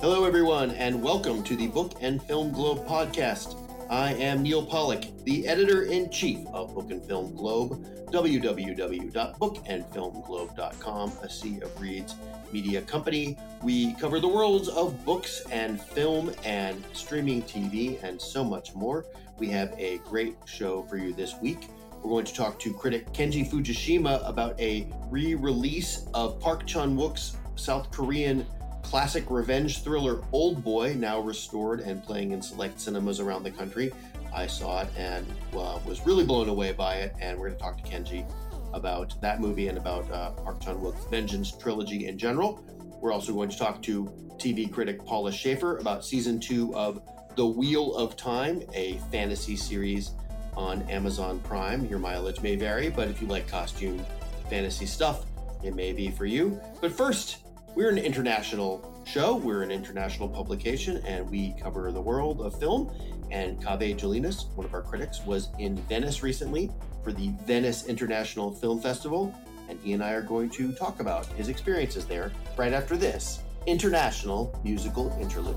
Hello, everyone, and welcome to the Book and Film Globe podcast. I am Neal Pollack, the editor in chief of Book and Film Globe, www.bookandfilmglobe.com, a Sea of Reeds media company. We cover the worlds of books and film and streaming TV and so much more. We have a great show for you this week. We're going to talk to critic Kenji Fujishima about a re release of Park Chan Wook's South Korean classic revenge thriller Oldboy, now restored and playing in select cinemas around the country. I saw it and uh, was really blown away by it. And we're going to talk to Kenji about that movie and about uh, Park Chan Wook's Vengeance trilogy in general. We're also going to talk to TV critic Paula Shaffer about season two of The Wheel of Time, a fantasy series on Amazon Prime. Your mileage may vary, but if you like costume fantasy stuff, it may be for you. But first, we're an international show. We're an international publication, and we cover the world of film. And Kaveh Jalinous, one of our critics, was in Venice recently for the Venice International Film Festival, and he and I are going to talk about his experiences there right after this international musical interlude.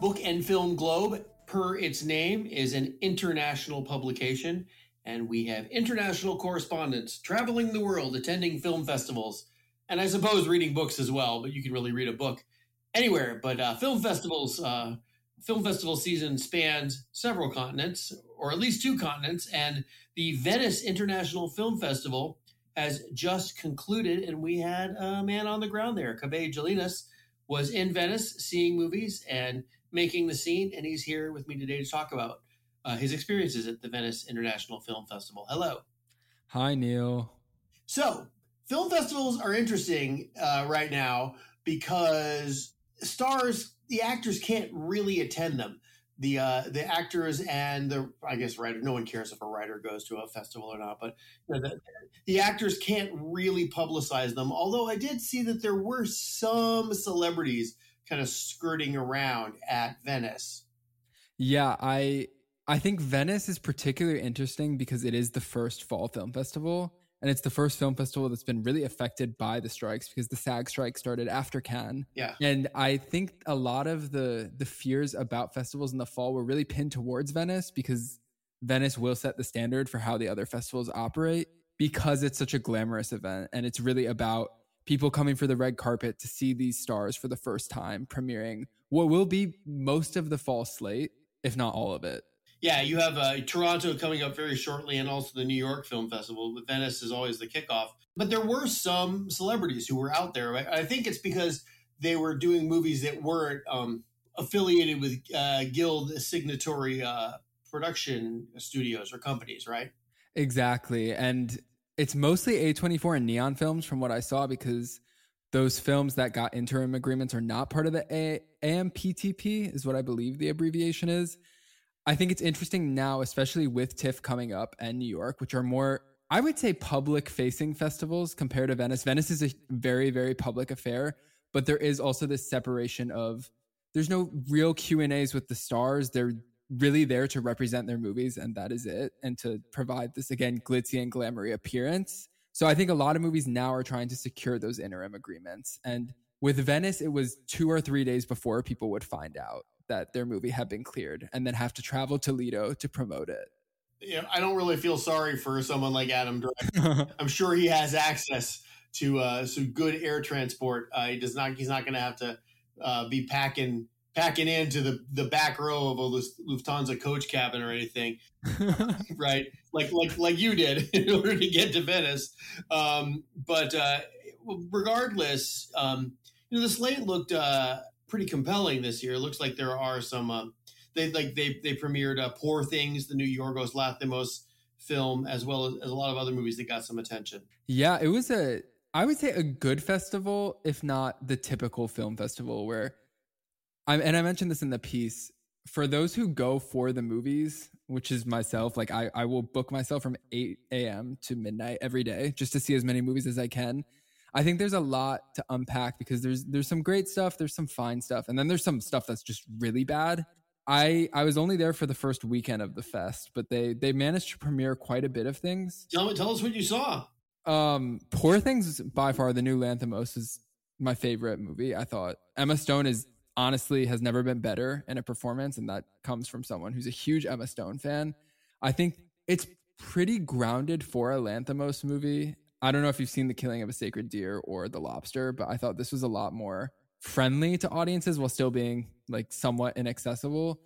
Book and Film Globe, per its name, is an international publication and we have international correspondents traveling the world, attending film festivals, and I suppose reading books as well. But you can really read a book anywhere. But uh, film festivals, uh, film festival season spans several continents, or at least two continents, and the Venice International Film Festival has just concluded, and we had a man on the ground there, Kaveh Jalinous, was in Venice seeing movies and making the scene, and he's here with me today to talk about uh, his experiences at the Venice International Film Festival. Hello. Hi, Neal. So, film festivals are interesting uh, right now because stars, the actors can't really attend them. The uh, the actors and the I guess writer. No one cares if a writer goes to a festival or not, but you know, the, the actors can't really publicize them. Although I did see that there were some celebrities kind of skirting around at Venice. Yeah, I I think Venice is particularly interesting because it is the first fall film festival. And it's the first film festival that's been really affected by the strikes because the SAG strike started after Cannes. Yeah. And I think a lot of the the fears about festivals in the fall were really pinned towards Venice because Venice will set the standard for how the other festivals operate because it's such a glamorous event and it's really about people coming for the red carpet to see these stars for the first time premiering what will be most of the fall slate, if not all of it yeah, you have uh, Toronto coming up very shortly, and also the New York Film Festival. With Venice is always the kickoff. But there were some celebrities who were out there. I think it's because they were doing movies that weren't um, affiliated with uh, guild signatory uh, production studios or companies, right? Exactly, and it's mostly A24 and Neon Films, from what I saw, because those films that got interim agreements are not part of the A- AMPTP, is what I believe the abbreviation is. I think it's interesting now, especially with TIFF coming up and New York, which are more, I would say, public facing festivals compared to Venice. Venice is a very, very public affair, but there is also this separation of there's no real Q and A's with the stars. They're really there to represent their movies, and that is it, and to provide this again glitzy and glamoury appearance. So I think a lot of movies now are trying to secure those interim agreements. And with Venice, it was two or three days before people would find out that their movie had been cleared and then have to travel to Lido to promote it. Yeah, I don't really feel sorry for someone like Adam Driver. I'm sure he has access to uh, some good air transport. Uh, he does not. He's not going to have to uh, be packing packing into the the back row of a Lufthansa coach cabin or anything, right? Like like like you did in order to get to Venice. Um, but uh, regardless, um, you know, the slate looked uh, pretty compelling this year. It looks like there are some. Uh, they like they they premiered uh, Poor Things, the new Yorgos Lanthimos film, as well as, as a lot of other movies that got some attention. Yeah, it was a I would say a good festival, if not the typical film festival where I'm and I mentioned this in the piece. For those who go for the movies, which is myself, like I, I will book myself from 8 a.m. to midnight every day just to see as many movies as I can. I think there's a lot to unpack because there's there's some great stuff, there's some fine stuff, and then there's some stuff that's just really bad. I I was only there for the first weekend of the fest, but they they managed to premiere quite a bit of things. Tell me, tell us what you saw. Um, Poor Things by far the new Lanthimos is my favorite movie. I thought Emma Stone is honestly has never been better in a performance, and that comes from someone who's a huge Emma Stone fan. I think it's pretty grounded for a Lanthimos movie. I don't know if you've seen The Killing of a Sacred Deer or The Lobster, but I thought this was a lot more friendly to audiences while still being like somewhat inaccessible.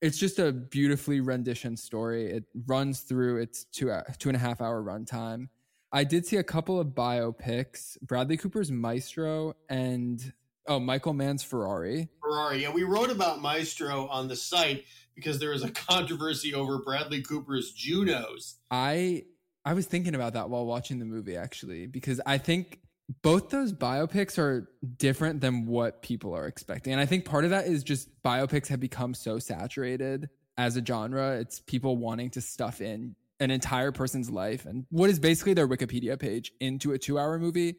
It's just a beautifully rendition story. It runs through its two uh, two and a half hour runtime. I did see a couple of biopics: Bradley Cooper's Maestro and oh, Michael Mann's Ferrari. Ferrari, yeah, we wrote about Maestro on the site because there was a controversy over Bradley Cooper's Junos. I I was thinking about that while watching the movie actually because I think both those biopics are different than what people are expecting. And I think part of that is just biopics have become so saturated as a genre. It's people wanting to stuff in an entire person's life and what is basically their Wikipedia page into a 2-hour movie.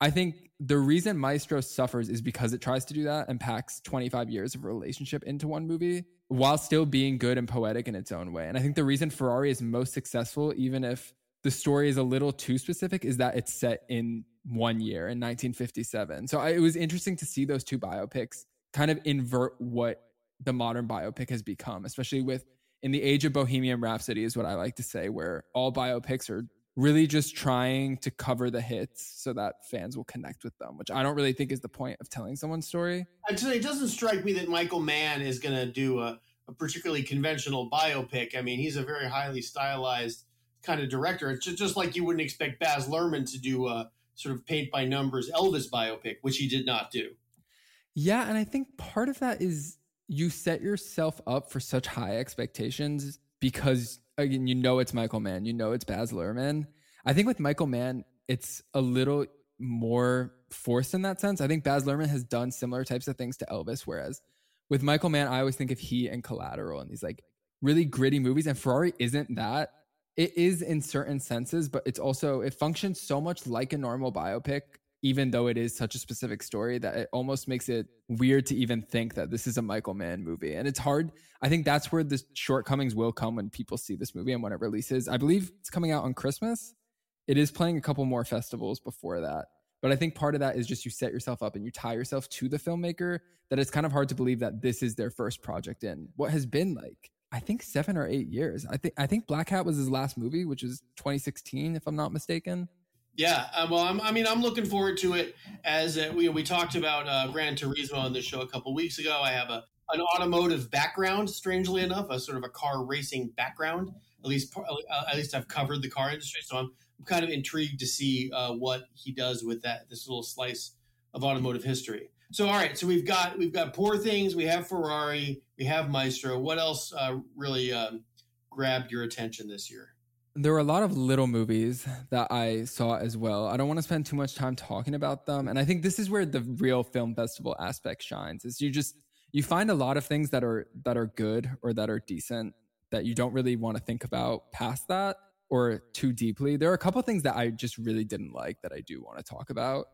I think the reason Maestro suffers is because it tries to do that and packs 25 years of relationship into one movie while still being good and poetic in its own way. And I think the reason Ferrari is most successful even if the story is a little too specific is that it's set in one year in 1957. So I, it was interesting to see those two biopics kind of invert what the modern biopic has become, especially with in the age of Bohemian Rhapsody, is what I like to say, where all biopics are really just trying to cover the hits so that fans will connect with them, which I don't really think is the point of telling someone's story. Actually, it doesn't strike me that Michael Mann is going to do a, a particularly conventional biopic. I mean, he's a very highly stylized kind of director. It's just, just like you wouldn't expect Baz Luhrmann to do a sort of paint by numbers Elvis biopic, which he did not do. Yeah, and I think part of that is you set yourself up for such high expectations because again, you know it's Michael Mann, you know it's Baz Luhrmann. I think with Michael Mann, it's a little more forced in that sense. I think Baz Luhrmann has done similar types of things to Elvis, whereas with Michael Mann, I always think of he and Collateral and these like really gritty movies, and Ferrari isn't that it is in certain senses, but it's also it functions so much like a normal biopic, even though it is such a specific story that it almost makes it weird to even think that this is a Michael Mann movie. And it's hard. I think that's where the shortcomings will come when people see this movie and when it releases. I believe it's coming out on Christmas. It is playing a couple more festivals before that. But I think part of that is just you set yourself up and you tie yourself to the filmmaker that it's kind of hard to believe that this is their first project in what has been like I think seven or eight years. I think I think Black Hat was his last movie, which is 2016, if I'm not mistaken. Yeah, uh, well, I'm, i mean, I'm looking forward to it. As uh, we we talked about uh, Gran Turismo on the show a couple weeks ago. I have a an automotive background, strangely enough, a sort of a car racing background. At least, uh, at least I've covered the car industry, so I'm, I'm kind of intrigued to see uh, what he does with that this little slice of automotive history. So all right, so we've got we've got Poor Things, we have Ferrari, we have Maestro. What else uh, really um, grabbed your attention this year? There were a lot of little movies that I saw as well. I don't want to spend too much time talking about them, and I think this is where the real film festival aspect shines. Is you just you find a lot of things that are that are good or that are decent that you don't really want to think about past that or too deeply. There are a couple things that I just really didn't like that I do want to talk about.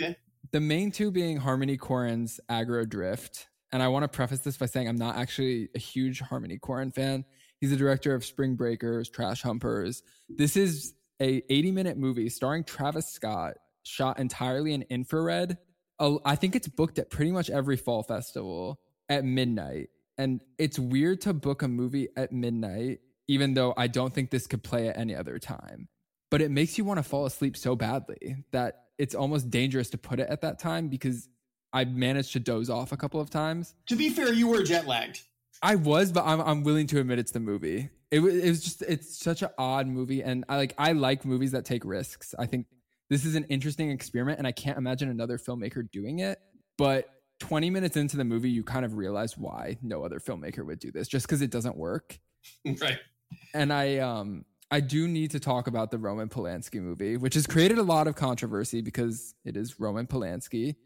Okay the main two being Harmony Korine Aggro Drift. And I want to preface this by saying I'm not actually a huge Harmony Korine fan. He's the director of Spring Breakers, Trash Humpers. This is a 80 minute movie starring Travis Scott, shot entirely in infrared. I think it's booked at pretty much every fall festival at midnight. And it's weird to book a movie at midnight, even though I don't think this could play at any other time. But it makes you want to fall asleep so badly that it's almost dangerous to put it at that time because I managed to doze off a couple of times. To be fair, you were jet lagged. I was, but I'm I'm willing to admit it's the movie. It was it was just it's such an odd movie, and I like I like movies that take risks. I think this is an interesting experiment, and I can't imagine another filmmaker doing it. But 20 minutes into the movie, you kind of realize why no other filmmaker would do this, just because it doesn't work. right. And I um I do need to talk about the Roman Polanski movie, which has created a lot of controversy because it is Roman Polanski.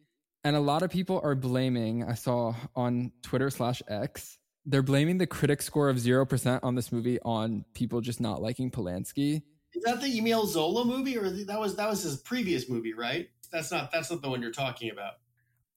And a lot of people are blaming, I saw on Twitter slash X, they're blaming the critic score of 0% on this movie on people just not liking Polanski. Is that the Emil Zola movie or that was that was his previous movie, right? That's not that's not the one you're talking about.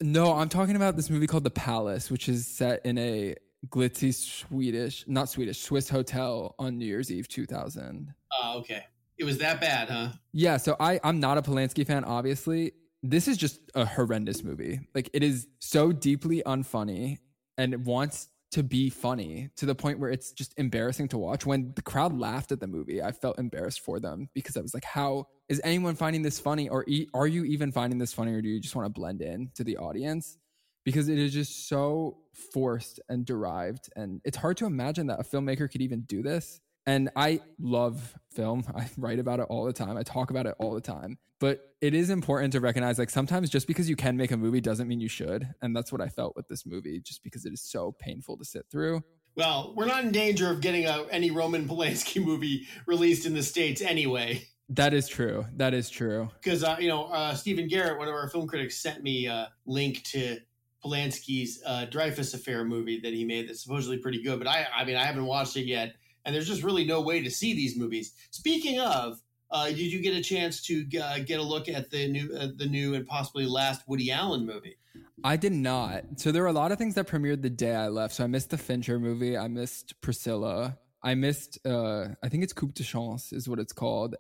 No, I'm talking about this movie called The Palace, which is set in a glitzy Swedish, not Swedish, Swiss hotel on New Year's Eve 2000. Uh, okay. It was that bad, huh? Yeah. So I I'm not a Polanski fan, obviously. This is just a horrendous movie. Like it is so deeply unfunny and it wants to be funny to the point where it's just embarrassing to watch. When the crowd laughed at the movie, I felt embarrassed for them because I was like, how is anyone finding this funny? Or e- are you even finding this funny? Or do you just want to blend in to the audience? Because it is just so forced and derived. And it's hard to imagine that a filmmaker could even do this. And I love film. I write about it all the time. I talk about it all the time. But it is important to recognize like sometimes just because you can make a movie doesn't mean you should. And that's what I felt with this movie, just because it is so painful to sit through. Well, we're not in danger of getting a, any Roman Polanski movie released in the States anyway. That is true. That is true. Because, uh, you know, uh, Stephen Garrett, one of our film critics, sent me a link to Polanski's uh, Dreyfus Affair movie that he made that's supposedly pretty good. But I, I mean, I haven't watched it yet and there's just really no way to see these movies. Speaking of, uh, did you get a chance to uh, get a look at the new, uh, the new and possibly last Woody Allen movie? I did not. So there were a lot of things that premiered the day I left. So I missed the Fincher movie. I missed Priscilla. I missed. Uh, I think it's Coup de Chance is what it's called.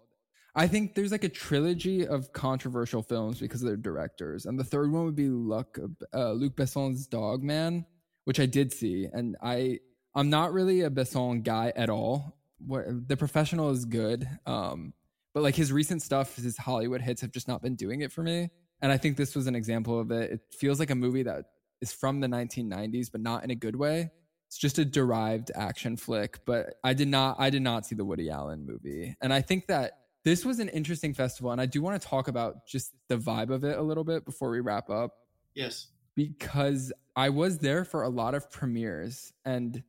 I think there's like a trilogy of controversial films because of their directors, and the third one would be Luc, uh, Luc Besson's Dog Man, which I did see, and I I'm not really a Besson guy at all. What, the professional is good, um, but like his recent stuff, his Hollywood hits have just not been doing it for me. And I think this was an example of it. It feels like a movie that is from the 1990s, but not in a good way. It's just a derived action flick. But I did not, I did not see the Woody Allen movie, and I think that this was an interesting festival. And I do want to talk about just the vibe of it a little bit before we wrap up. Yes, because I was there for a lot of premieres and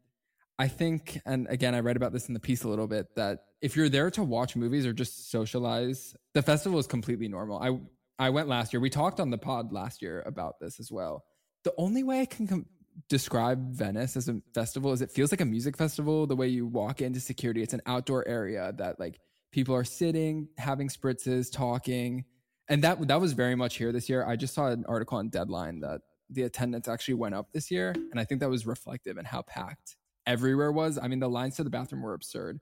I think, and again, I read about this in the piece a little bit, that if you're there to watch movies or just socialize, the festival is completely normal. I I went last year. We talked on the pod last year about this as well. The only way I can com- describe Venice as a festival is it feels like a music festival. The way you walk into security, it's an outdoor area that like people are sitting, having spritzes, talking, and that that was very much here this year. I just saw an article on Deadline that the attendance actually went up this year, and I think that was reflective in how packed everywhere was. I mean, the lines to the bathroom were absurd.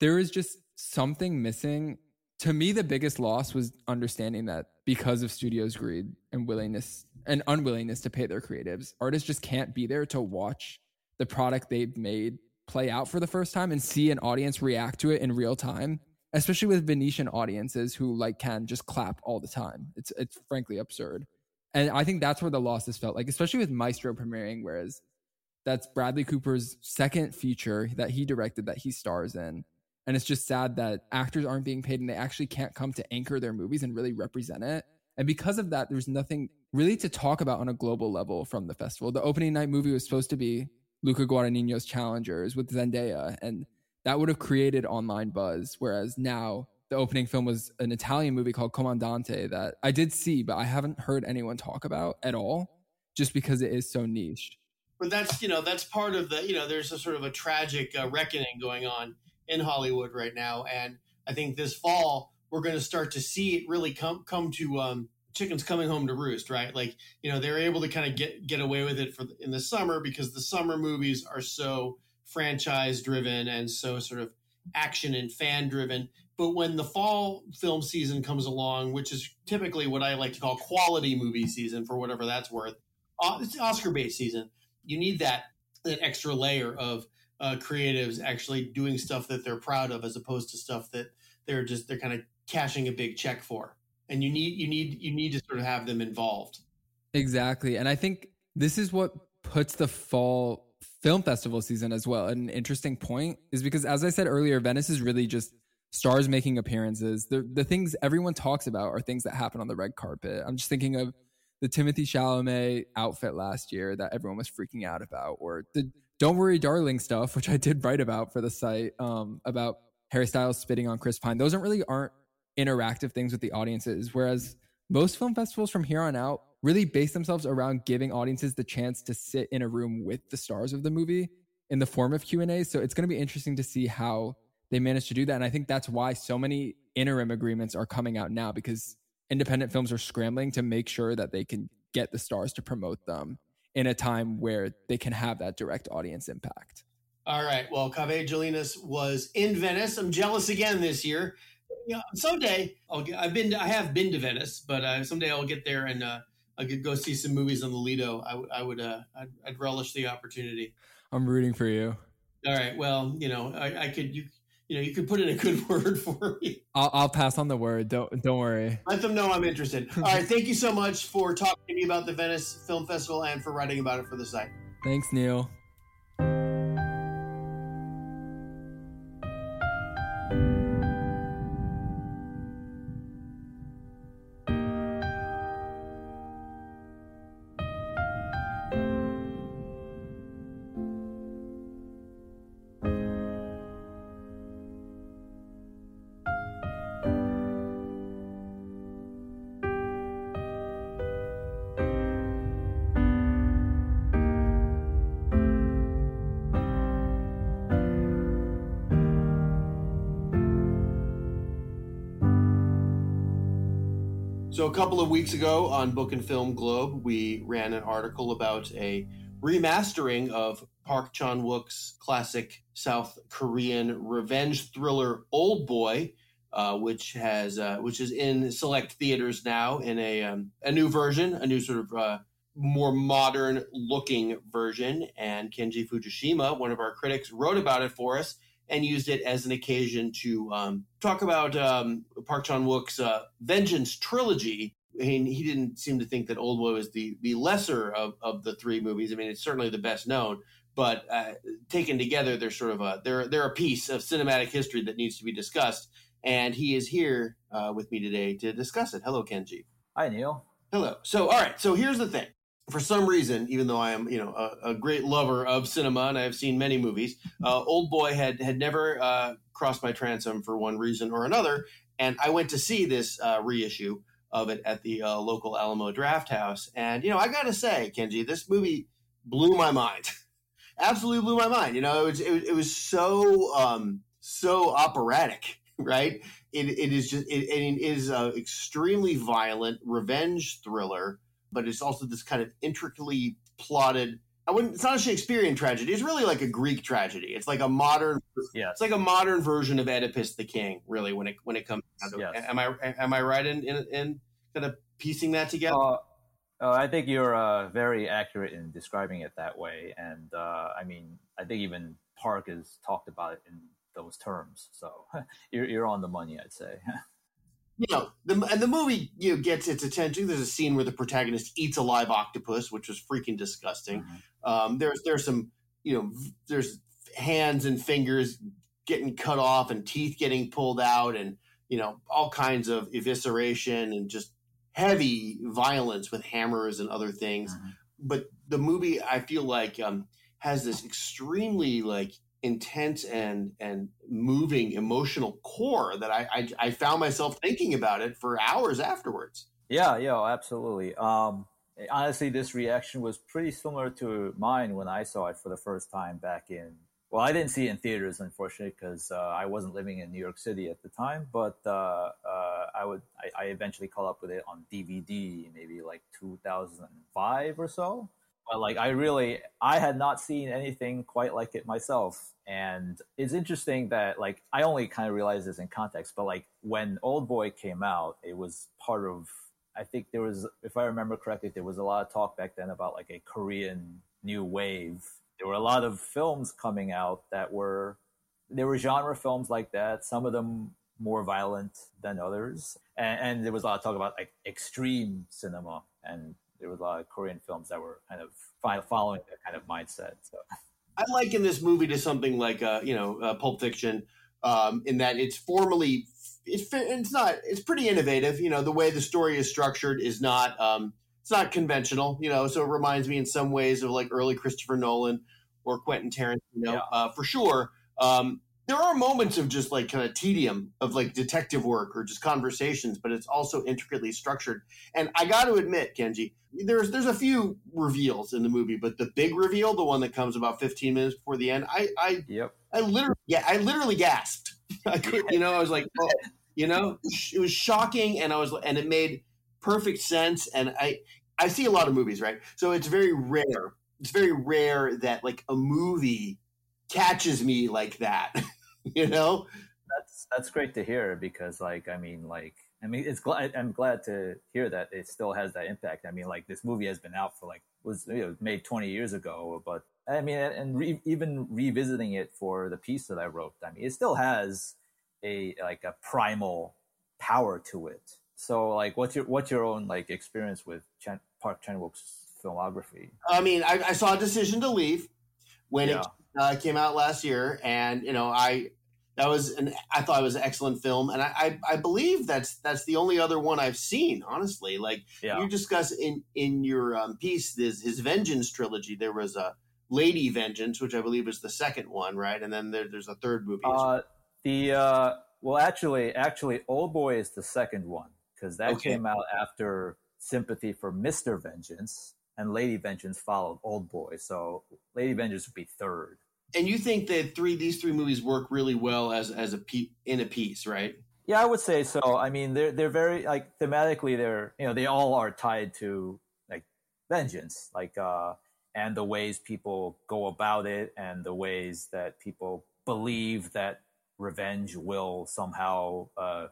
There is just something missing. To me, the biggest loss was understanding that because of studios' greed and willingness and unwillingness to pay their creatives, artists just can't be there to watch the product they've made play out for the first time and see an audience react to it in real time especially with venetian audiences who like can just clap all the time it's it's frankly absurd and i think that's where the loss is felt like especially with maestro premiering whereas that's Bradley Cooper's second feature that he directed that he stars in. And it's just sad that actors aren't being paid and they actually can't come to anchor their movies and really represent it. And because of that, there's nothing really to talk about on a global level from the festival. The opening night movie was supposed to be Luca Guadagnino's Challengers with Zendaya, and that would have created online buzz. Whereas now, the opening film was an Italian movie called Comandante that I did see, but I haven't heard anyone talk about at all just because it is so niche but that's you know that's part of the you know there's a sort of a tragic uh, reckoning going on in Hollywood right now, and I think this fall we're going to start to see it really come come to um, chickens coming home to roost, right? Like you know they're able to kind of get get away with it for in the summer because the summer movies are so franchise driven and so sort of action and fan driven. But when the fall film season comes along, which is typically what I like to call quality movie season for whatever that's worth, uh, it's Oscar based season you need that that extra layer of uh, creatives actually doing stuff that they're proud of as opposed to stuff that they're just they're kind of cashing a big check for. And you need you need you need to sort of have them involved. Exactly. And i think this is what puts the fall film festival season as well an interesting point is because as i said earlier venice is really just stars making appearances. The, the things everyone talks about are things that happen on the red carpet. I'm just thinking of the Timothée Chalamet outfit last year that everyone was freaking out about, or the Don't Worry Darling stuff, which I did write about for the site um, about Harry Styles spitting on Chris Pine. Those aren't really aren't interactive things with the audiences, whereas most film festivals from here on out really base themselves around giving audiences the chance to sit in a room with the stars of the movie in the form of Q&A. So it's going to be interesting to see how they manage to do that. And I think that's why so many interim agreements are coming out now because independent films are scrambling to make sure that they can get the stars to promote them in a time where they can have that direct audience impact. All right. Well, Kaveh Jalinous was in Venice. I'm jealous again this year. you know, someday I'll get, I've been I have been to Venice, but uh, someday I'll get there and uh, I could go see some movies on the Lido. I, w- I would uh, I'd, I'd, relish the opportunity. I'm rooting for you. All right. Well, you know, I, I could you you know you could put in a good word for me. I'll, I'll pass on the word. Don't don't worry. Let them know I'm interested. All right. Thank you so much for talking to me about the Venice Film Festival and for writing about it for the site. Thanks, Neal. So, a couple of weeks ago on Book and Film Globe, we ran an article about a remastering of Park Chan Wook's classic South Korean revenge thriller Oldboy, uh, which has uh, which is in select theaters now in a um, a new version, a new sort of uh, more modern looking version. And Kenji Fujishima, one of our critics, wrote about it for us and used it as an occasion to um, talk about um, Park Chan Wook's uh, Vengeance trilogy. And he didn't seem to think that Oldboy was the the lesser of, of the three movies. I mean, it's certainly the best known, but uh, taken together, they're sort of a they're they're a piece of cinematic history that needs to be discussed. And he is here uh, with me today to discuss it. Hello, Kenji. Hi, Neal. Hello. So, all right. So here's the thing for some reason, even though I am, you know, a, a, great lover of cinema and I have seen many movies, uh, Oldboy had had never uh, crossed my transom for one reason or another, and I went to see this uh, reissue of it at the uh, local Alamo Drafthouse, and you know, I got to say, Kenji, this movie blew my mind, absolutely blew my mind. You know, it was it, it was so um, so operatic, right? It, it is just it, it is an extremely violent revenge thriller but it's also this kind of intricately plotted. I wouldn't. It's not a Shakespearean tragedy. It's really like a Greek tragedy. It's like a modern. Yeah. It's like a modern version of Oedipus the King. Really, when it when it comes down to yes. it. Am I am I right in in, in kind of piecing that together? Uh, uh, I think you're uh, very accurate in describing it that way, and uh, I mean, I think even Park has talked about it in those terms. So you're, you're on the money, I'd say. you know, the, and the movie you know gets its attention. There's a scene where the protagonist eats a live octopus, which was freaking disgusting. Mm-hmm. Um, there's there's some you know there's hands and fingers getting cut off and teeth getting pulled out and you know all kinds of evisceration and just heavy violence with hammers and other things. Mm-hmm. But the movie, I feel like, um, has this extremely like intense and and moving emotional core that I, I, I found myself thinking about it for hours afterwards. Yeah, yeah, absolutely. Um, honestly, this reaction was pretty similar to mine when I saw it for the first time back in. Well, I didn't see it in theaters, unfortunately, because uh, I wasn't living in New York City at the time. But uh, uh, I would, I, I eventually caught up with it on DVD, maybe like 2005 or so. But like, I really, I had not seen anything quite like it myself and it's interesting that like I only kind of realized this in context, but like when Oldboy came out, it was part of I think there was if I remember correctly, there was a lot of talk back then about like a Korean new wave. There were a lot of films coming out that were there were genre films like that, some of them more violent than others. And, and there was a lot of talk about like extreme cinema and there was a lot of Korean films that were kind of following that kind of mindset. So I liken this movie to something like uh, you know uh, Pulp Fiction, um, in that it's formally it's it's not it's pretty innovative. You know the way the story is structured is not um, it's not conventional. You know, so it reminds me in some ways of like early Christopher Nolan or Quentin Tarantino yeah. uh, for sure. Um, there are moments of just like kind of tedium of like detective work or just conversations, but it's also intricately structured. And I got to admit, Kenji, there's there's a few reveals in the movie, but the big reveal, the one that comes about 15 minutes before the end, I I yep. I literally yeah, I literally gasped. I could, you know, I was like, oh, you know, it was shocking, and I was and it made perfect sense. And I I see a lot of movies, right? So it's very rare. It's very rare that like a movie catches me like that. you know, that's that's great to hear because like I mean like I mean it's glad I'm glad to hear that it still has that impact. I mean like this movie has been out for like was you know, made 20 years ago, but I mean and re- even revisiting it for the piece that I wrote, I mean it still has a like a primal power to it. So like what's your what's your own like experience with Chan- Park Chan-wook's filmography? I mean, I, I saw a Decision to Leave when Yeah. it uh, came out last year, and you know, I that was an I thought it was an excellent film, and I I, I believe that's that's the only other one I've seen. Honestly, like Yeah. you discuss in in your um, piece, this his Vengeance trilogy. There was a Lady Vengeance, which I believe was the second one, right? And then there, there's a third movie. well. Uh, the uh, well, actually, actually, Oldboy is the second one because that Okay. came out after Sympathy for Mister Vengeance, and Lady Vengeance followed Oldboy. So Lady Vengeance would be third. And you think that three these three movies work really well as as a pe- in a piece, right? Yeah, I would say so. I mean, they're they're very like thematically, they're you know they all are tied to like vengeance, like uh, and the ways people go about it, and the ways that people believe that revenge will somehow uh,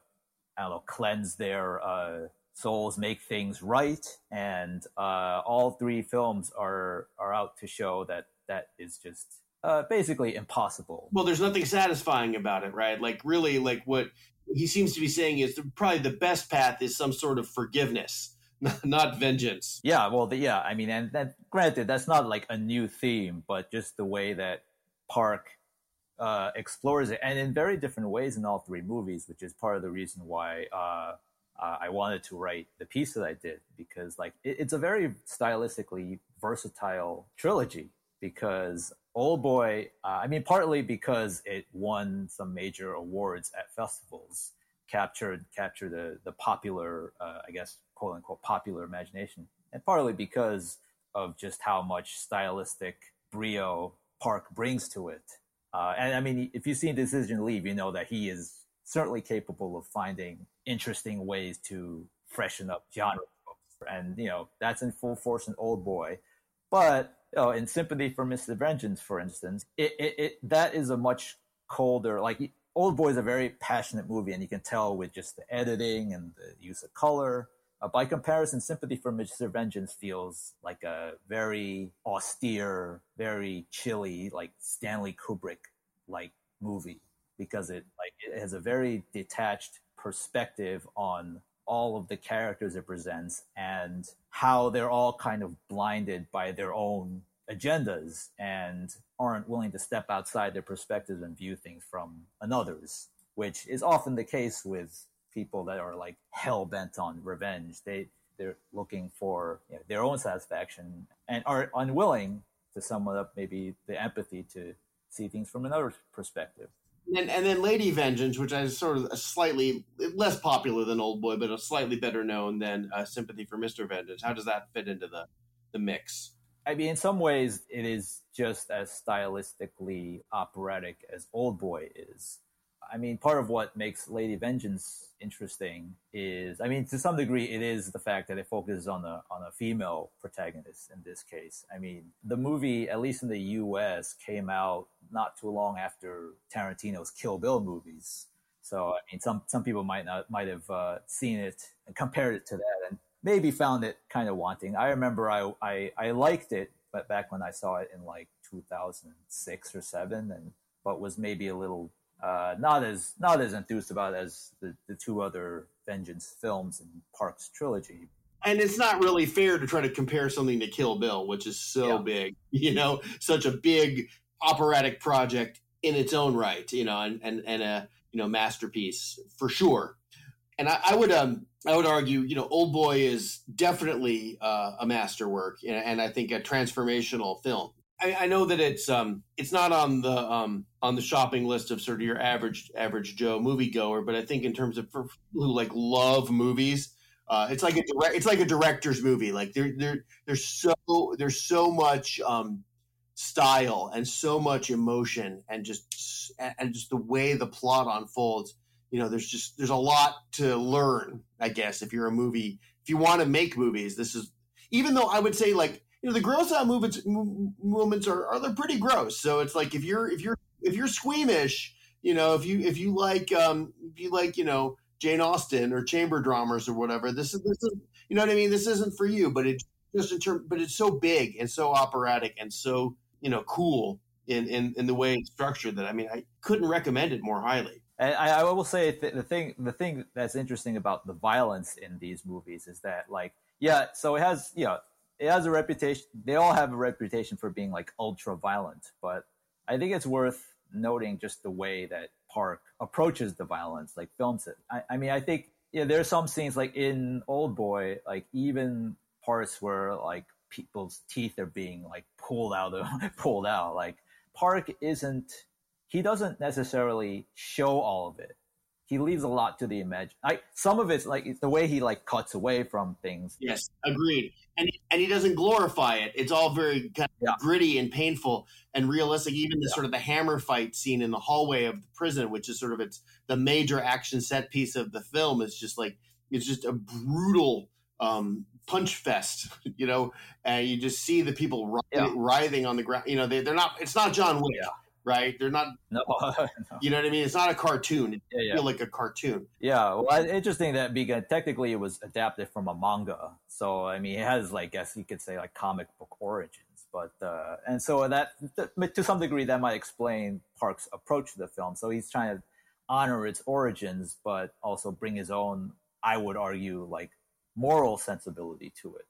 I don't know cleanse their uh, souls, make things right, and uh, all three films are are out to show that that is just uh, basically impossible. well there's nothing satisfying about it right like really like what he seems to be saying is probably the best path is some sort of forgiveness not, not vengeance Yeah, well, the, yeah, I mean, and that granted, that's not like a new theme, but just the way that Park uh, explores it, and in very different ways in all three movies, which is part of the reason why uh, uh, I wanted to write the piece that I did, because like it, it's a very stylistically versatile trilogy. Because Oldboy, uh, I mean, partly because it won some major awards at festivals, captured captured the the popular, uh, I guess, quote unquote, popular imagination, and partly because of just how much stylistic brio Park brings to it. Uh, and I mean, if you've seen Decision Leave, you know that he is certainly capable of finding interesting ways to freshen up genre. And you know that's in full force in Oldboy, but know, in Sympathy for Mr. Vengeance, for instance, it, it, it that is a much colder. Like Oldboy is a very passionate movie, and you can tell with just the editing and the use of color. Uh, by comparison, Sympathy for Mr. Vengeance feels like a very austere, very chilly, like Stanley Kubrick like movie because it like it has a very detached perspective on all of the characters it presents and how they're all kind of blinded by their own agendas and aren't willing to step outside their perspectives and view things from another's, which is often the case with people that are like hell bent on revenge. They they're looking for you know, their own satisfaction and are unwilling to sum up maybe the empathy to see things from another perspective. And, and then lady vengeance which is sort of slightly less popular than old boy but a slightly better known than uh, sympathy for mr vengeance how does that fit into the the mix I mean, in some ways, it is just as stylistically operatic as Oldboy is. I mean, part of what makes Lady Vengeance interesting is, I mean, to some degree, it is the fact that it focuses on a on a female protagonist in this case. I mean, the movie, at least in the U.S., came out not too long after Tarantino's Kill Bill movies. So, I mean, some some people might not might have uh, seen it and compared it to that, and maybe found it kind of wanting. I remember I, I, I liked it, but back when I saw it in like 2006 or seven, and but was maybe a little uh, not as not as enthused about as the, the two other Vengeance films in Park's trilogy. and it's not really fair to try to compare something to kill bill which is so Yeah. big you know such a big operatic project in its own right you know and and, and a you know masterpiece for sure and I, I would um I would argue you know Oldboy is definitely uh, a masterwork and, and I think a transformational film. I, I know that it's um it's not on the um on the shopping list of sort of your average average Joe moviegoer, but I think in terms of for who like love movies, uh, it's like a direct it's like a director's movie. Like there there there's so there's so much um style and so much emotion and just and just the way the plot unfolds you know there's just there's a lot to learn i guess if you're a movie if you want to make movies this is even though i would say like you know the gross out movements m- moments are, are they're pretty gross so it's like if you're if you're if you're squeamish you know, if you if you like um, if you like you know Jane Austen or chamber dramas or whatever, this is this is you know what I mean. This isn't for you, but it just in term, but it's so big and so operatic and so you know cool in in in the way it's structured that I mean I couldn't recommend it more highly. I, I will say th- the thing the thing that's interesting about the violence in these movies is that like yeah, so it has you know it has a reputation. They all have a reputation for being like ultra violent, but I think it's worth noting just the way that Park approaches the violence, like films it. I, I mean, I think yeah, there's some scenes like in Oldboy, like even parts where like people's teeth are being like pulled out of pulled out. Like Park isn't he doesn't necessarily show all of it he leaves a lot to the imagine. Like some of it's like the way he like cuts away from things. Yes, agreed. And and he doesn't glorify it. It's all very kind of yeah. gritty and painful and realistic. Even the yeah. sort of the hammer fight scene in the hallway of the prison, which is sort of it's the major action set piece of the film, is just like it's just a brutal um, punch fest, you know, and you just see the people writhing, yeah. writhing on the ground. You know, they, they're not. It's not John Wick. Yeah right? They're not. No, no, you know what I mean. It's not a cartoon. It yeah, yeah. feel like a cartoon. Yeah, well, interesting that because technically it was adapted from a manga, so I mean it has like, I guess you could say like comic book origins. But uh, and so that to some degree that might explain Park's approach to the film. So he's trying to honor its origins, but also bring his own, I would argue, like moral sensibility to it.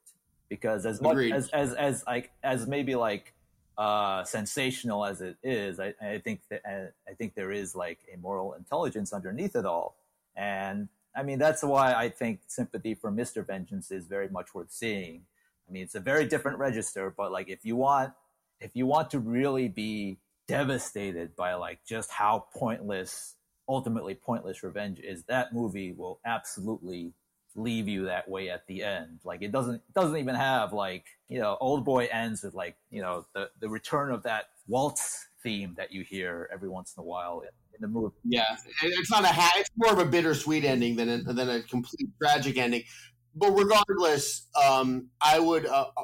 Because as much as as as like as maybe like uh, sensational as it is, I, I think that I think there is like a moral intelligence underneath it all, and I mean that's why I think sympathy for Mr. Vengeance is very much worth seeing. I mean it's a very different register, but like if you want if you want to really be devastated by like just how pointless, ultimately pointless revenge is, that movie will absolutely leave you that way at the end. Like it doesn't doesn't even have like you know Oldboy ends with like you know the the return of that waltz theme that you hear every once in a while in, in the movie. Yeah, it's not a ha- it's more of a bittersweet ending than a, than a complete tragic ending. But regardless, um, I would uh, uh,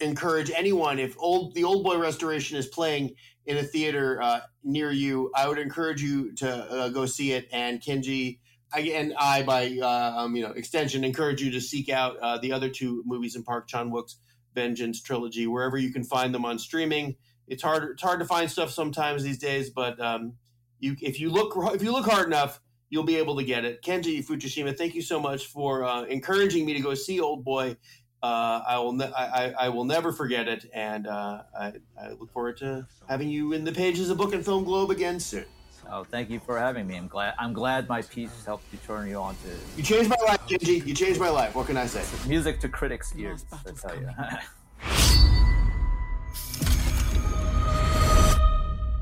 encourage anyone if old the Oldboy restoration is playing in a theater uh, near you, I would encourage you to uh, go see it. And Kenji And I, by uh, um, you know extension, encourage you to seek out uh, the other two movies in Park Chan Wook's Vengeance trilogy wherever you can find them on streaming. It's hard it's hard to find stuff sometimes these days, but um, you if you look if you look hard enough, you'll be able to get it. Kenji Fukushima, thank you so much for uh, encouraging me to go see Oldboy. Uh, I will ne- I, I, will never forget it, and uh, I, I look forward to having you in the pages of Book and Film Globe again soon. Oh, thank you for having me. I'm glad. I'm glad my piece helped you turn you on to. You changed my life, Kenji. You changed my life. What can I say? Music to critics' ears. I tell you.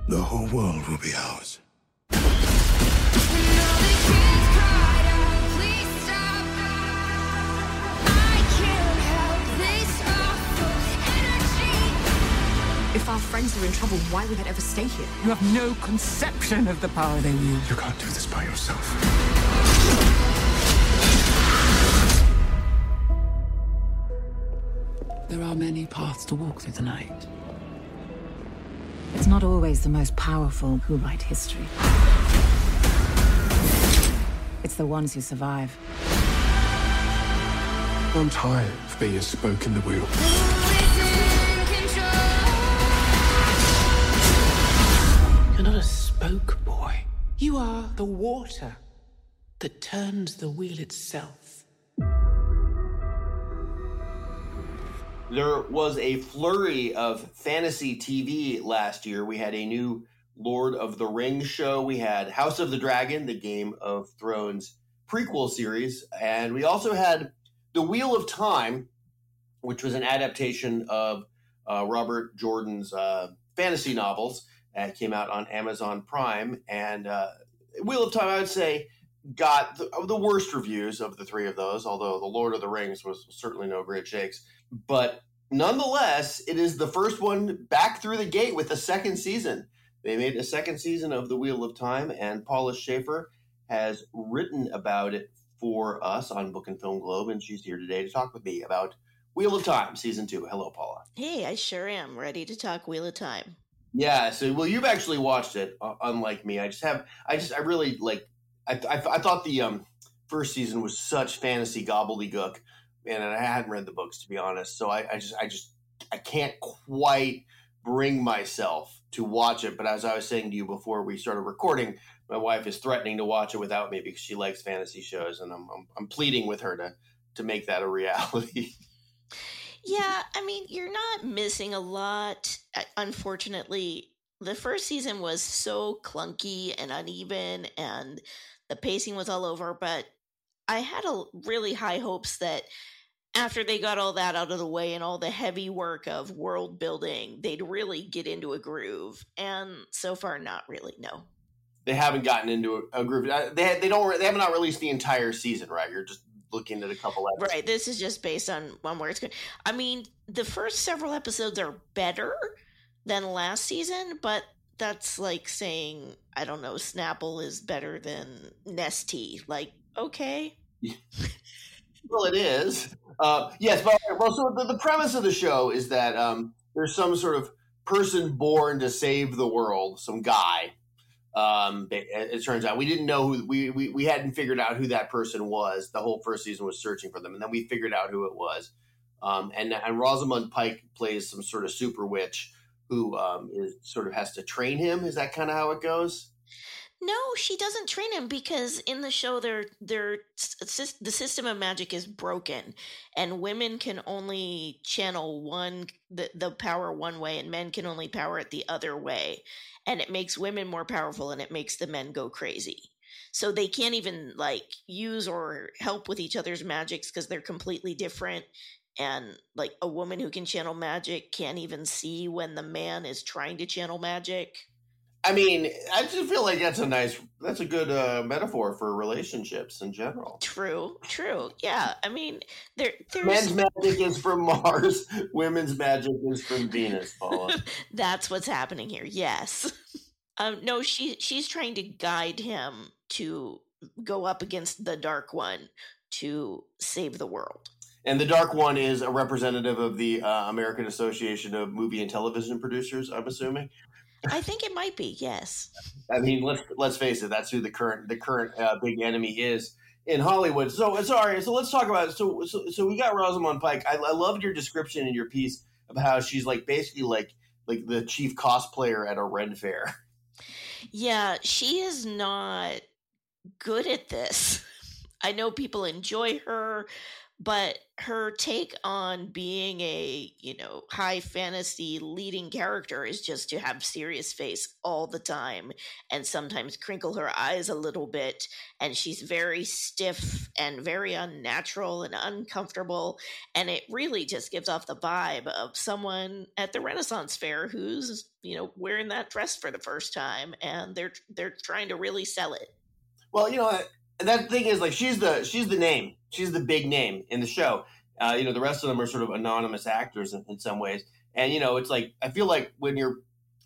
the whole world will be ours. If our friends are in trouble, why would they ever stay here? You have no conception of the power they wield. You can't do this by yourself. There are many paths to walk through the night. It's not always the most powerful who write history. It's the ones who survive. I'm tired of being a spoke in the wheel. Not a spoke boy. You are the water that turns the wheel itself. There was a flurry of fantasy TV last year. We had a new Lord of the Rings show. We had House of the Dragon, the Game of Thrones prequel series. And we also had The Wheel of Time, which was an adaptation of uh, Robert Jordan's uh, fantasy novels. Came out on Amazon Prime, and uh, Wheel of Time, I would say, got the, the, worst reviews of the three of those. Although The Lord of the Rings was certainly no great shakes, but nonetheless, it is the first one back through the gate with a second season. They made a second season of The Wheel of Time, and Paula Shaffer has written about it for us on Book and Film Globe, and she's here today to talk with me about Wheel of Time season two. Hello, Paula. Hey, I sure am ready to talk Wheel of Time. Yeah. So, well, you've actually watched it, uh, unlike me. I just have. I just. I really like. I. I, I thought the um, first season was such fantasy gobbledygook, and I hadn't read the books to be honest. So I, I just. I just. I can't quite bring myself to watch it. But as I was saying to you before we started recording, my wife is threatening to watch it without me because she likes fantasy shows, and I'm. I'm, I'm pleading with her to to make that a reality. Yeah, I mean, you're not missing a lot. Uh, Unfortunately, the first season was so clunky and uneven, and the pacing was all over. But I had a really high hopes that after they got all that out of the way and all the heavy work of world building, they'd really get into a groove. And so far, not really. No. they haven't gotten into a, a groove. Uh, They they don't. They have not released the entire season, right? You're just looking at a couple episodes. Right. This is just based on one where it's going. I mean, the first several episodes are better than last season, but that's like saying I don't know, Snapple is better than Nestea. Like, okay, Well, it is. Uh, yes, but well, so the, the premise of the show is that um, there's some sort of person born to save the world, some guy. Um, it, turns out we didn't know who we, we we hadn't figured out who that person was. The whole first season was searching for them, and then we figured out who it was. Um, and and Rosamund Pike plays some sort of super witch who um, is sort of has to train him. Is that kind of how it goes? No, she doesn't train him because in the show, their their the system of magic is broken, and women can only channel one the the power one way, and men can only power it the other way, and it makes women more powerful, and it makes the men go crazy. so they can't even like use or help with each other's magics because they're completely different and like a woman who can channel magic can't even see when the man is trying to channel magic I mean, I just feel like that's a nice, that's a good uh, metaphor for relationships in general. true true yeah i mean there there's Men's magic is from Mars. Women's magic is from Venus, Paula. that's what's happening here yes um no she she's trying to guide him to go up against the dark one to save the world And the Dark One is a representative of the uh, American Association of Movie and Television Producers. I'm assuming. I think it might be yes I mean, let's let's face it. That's who the current the current uh, big enemy is in Hollywood. So sorry. So let's talk about it. So so, so we got Rosamund Pike. I, I loved your description in your piece of how she's like basically like like the chief cosplayer at a Ren fair. Yeah, she is not good at this. I know people enjoy her, but her take on being a, you know, high fantasy leading character is just to have serious face all the time and sometimes crinkle her eyes a little bit and she's very stiff and very unnatural and uncomfortable and it really just gives off the vibe of someone at the Renaissance fair who's, you know, wearing that dress for the first time and they're they're trying to really sell it. Well, you know that, that thing is like she's the she's the name. She's the big name in the show. Uh, you know, the rest of them are sort of anonymous actors in, in some ways. And you know, it's like I feel like when you're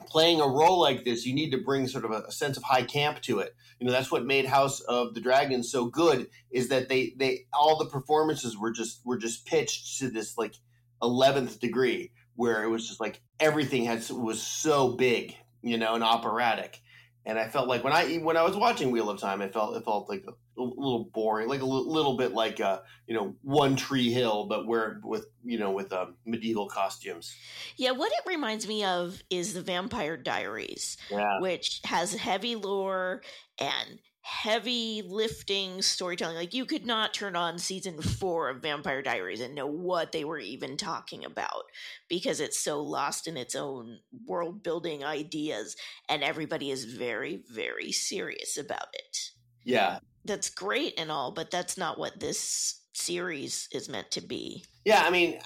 playing a role like this, you need to bring sort of a, a sense of high camp to it. You know, that's what made House of the Dragon so good is that they they all the performances were just were just pitched to this like eleventh degree where it was just like everything had was so big, you know, and operatic. And I felt like when I when I was watching Wheel of Time, it felt it felt like a, a little boring, like a little bit like a you know One Tree Hill, but where with you know with um, medieval costumes. Yeah, what it reminds me of is the Vampire Diaries, Yeah, which has heavy lore and heavy lifting storytelling. Like you could not turn on season four of Vampire Diaries and know what they were even talking about because it's so lost in its own world building ideas and everybody is very, very serious about it. yeah, That's great and all, but that's not what this series is meant to be. yeah. I mean,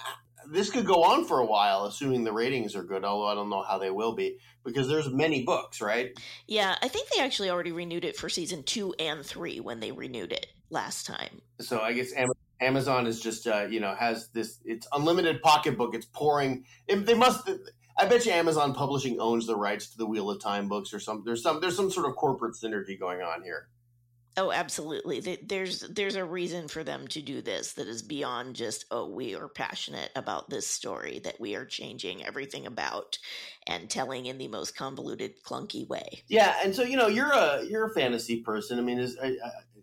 this could go on for a while, assuming the ratings are good. Although I don't know how they will be because there's many books, right? Yeah, I think they actually already renewed it for season two and three when they renewed it last time. so I guess Amazon is just uh, you know has this it's unlimited pocketbook. It's pouring. It, they must. I bet you Amazon Publishing owns the rights to the Wheel of Time books or some. There's some. There's some sort of corporate synergy going on here. Oh, absolutely. There's there's a reason for them to do this that is beyond just oh we are passionate about this story that we are changing everything about and telling in the most convoluted clunky way. Yeah, and so you know you're a you're a fantasy person. I mean, is, uh,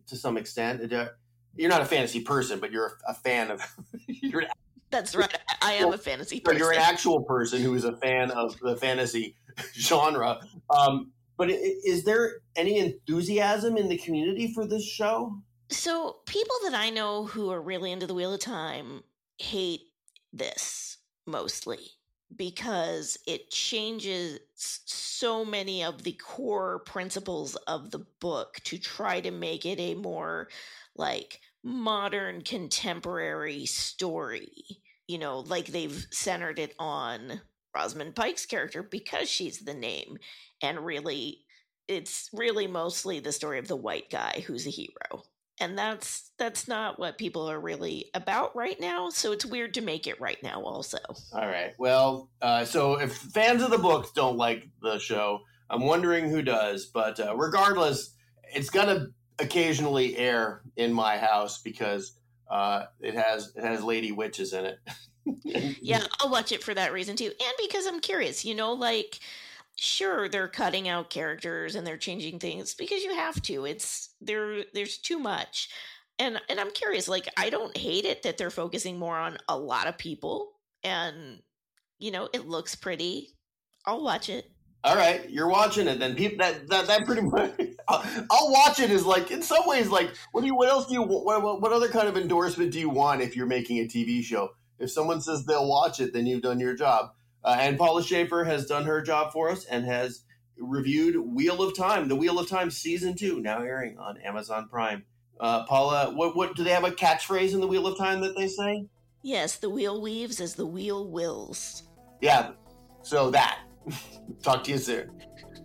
to some extent, uh, you're not a fantasy person, but you're a, a fan of. you're That's right. I am a fantasy person. You're an actual person who is a fan of the fantasy genre. Um, but is there any enthusiasm in the community for this show? So, people that I know who are really into the Wheel of Time hate this mostly because it changes so many of the core principles of the book to try to make it a more like modern contemporary story. You know, like they've centered it on Rosamund Pike's character because she's the name and really it's really mostly the story of the white guy who's a hero. And that's that's not what people are really about right now so it's weird to make it right now also. All right. Well uh, so if fans of the books don't like the show i'm wondering who does but uh, regardless it's gonna occasionally air in my house because uh, it has it has lady witches in it yeah i'll watch it for that reason too and because i'm curious you know like sure they're cutting out characters and they're changing things because you have to it's there there's too much and and i'm curious like i don't hate it that they're focusing more on a lot of people and you know it looks pretty i'll watch it. All right you're watching it then people that that, that pretty much I'll, I'll, watch it is like in some ways like what do you what else do you what, what, what other kind of endorsement do you want if you're making a tv show if someone says they'll watch it then you've done your job uh, and Paula Shaffer has done her job for us and has reviewed Wheel of Time, the Wheel of Time season two, now airing on Amazon Prime. Uh, Paula, what what do they have a catchphrase in the Wheel of Time that they say? Yes, the wheel weaves as the wheel wills. Yeah, so that. Talk to you soon.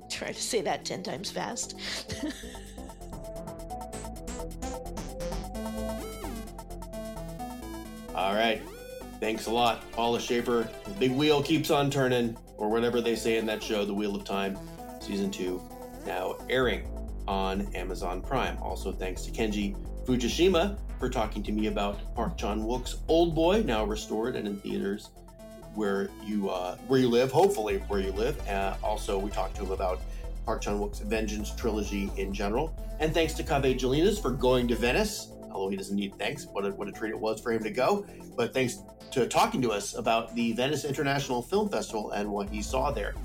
Try to say that ten times fast. All right. Thanks a lot, Paula Shaffer. The big wheel keeps on turning, or whatever they say in that show, The Wheel of Time, season two, now airing on Amazon Prime. Also, thanks to Kenji Fujishima for talking to me about Park Chan Wook's Oldboy, now restored and in theaters where you uh, where you live, hopefully where you live. Uh, also, we talked to him about Park Chan Wook's Vengeance trilogy in general. And thanks to Kaveh Jalinous for going to Venice although he doesn't need thanks. What a, what a treat it was for him to go. But thanks to talking to us about the Venice International Film Festival and what he saw there.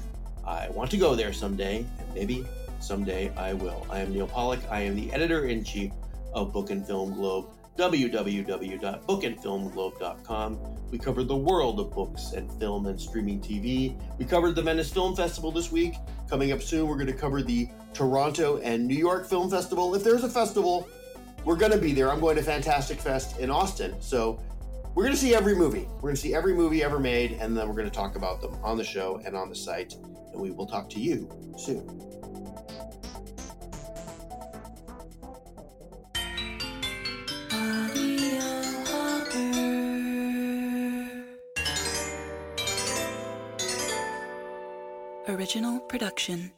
I want to go there someday, and maybe someday I will. I am Neal Pollack. I am the editor in chief of Book and Film Globe, www.bookandfilmglobe.com. We covered the world of books and film and streaming TV. We covered the Venice Film Festival this week. Coming up soon, we're going to cover the Toronto and New York Film Festival. If there's a festival, we're going to be there. I'm going to Fantastic Fest in Austin. So we're going to see every movie. We're going to see every movie ever made, and then we're going to talk about them on the show and on the site. And we will talk to you soon. Original production.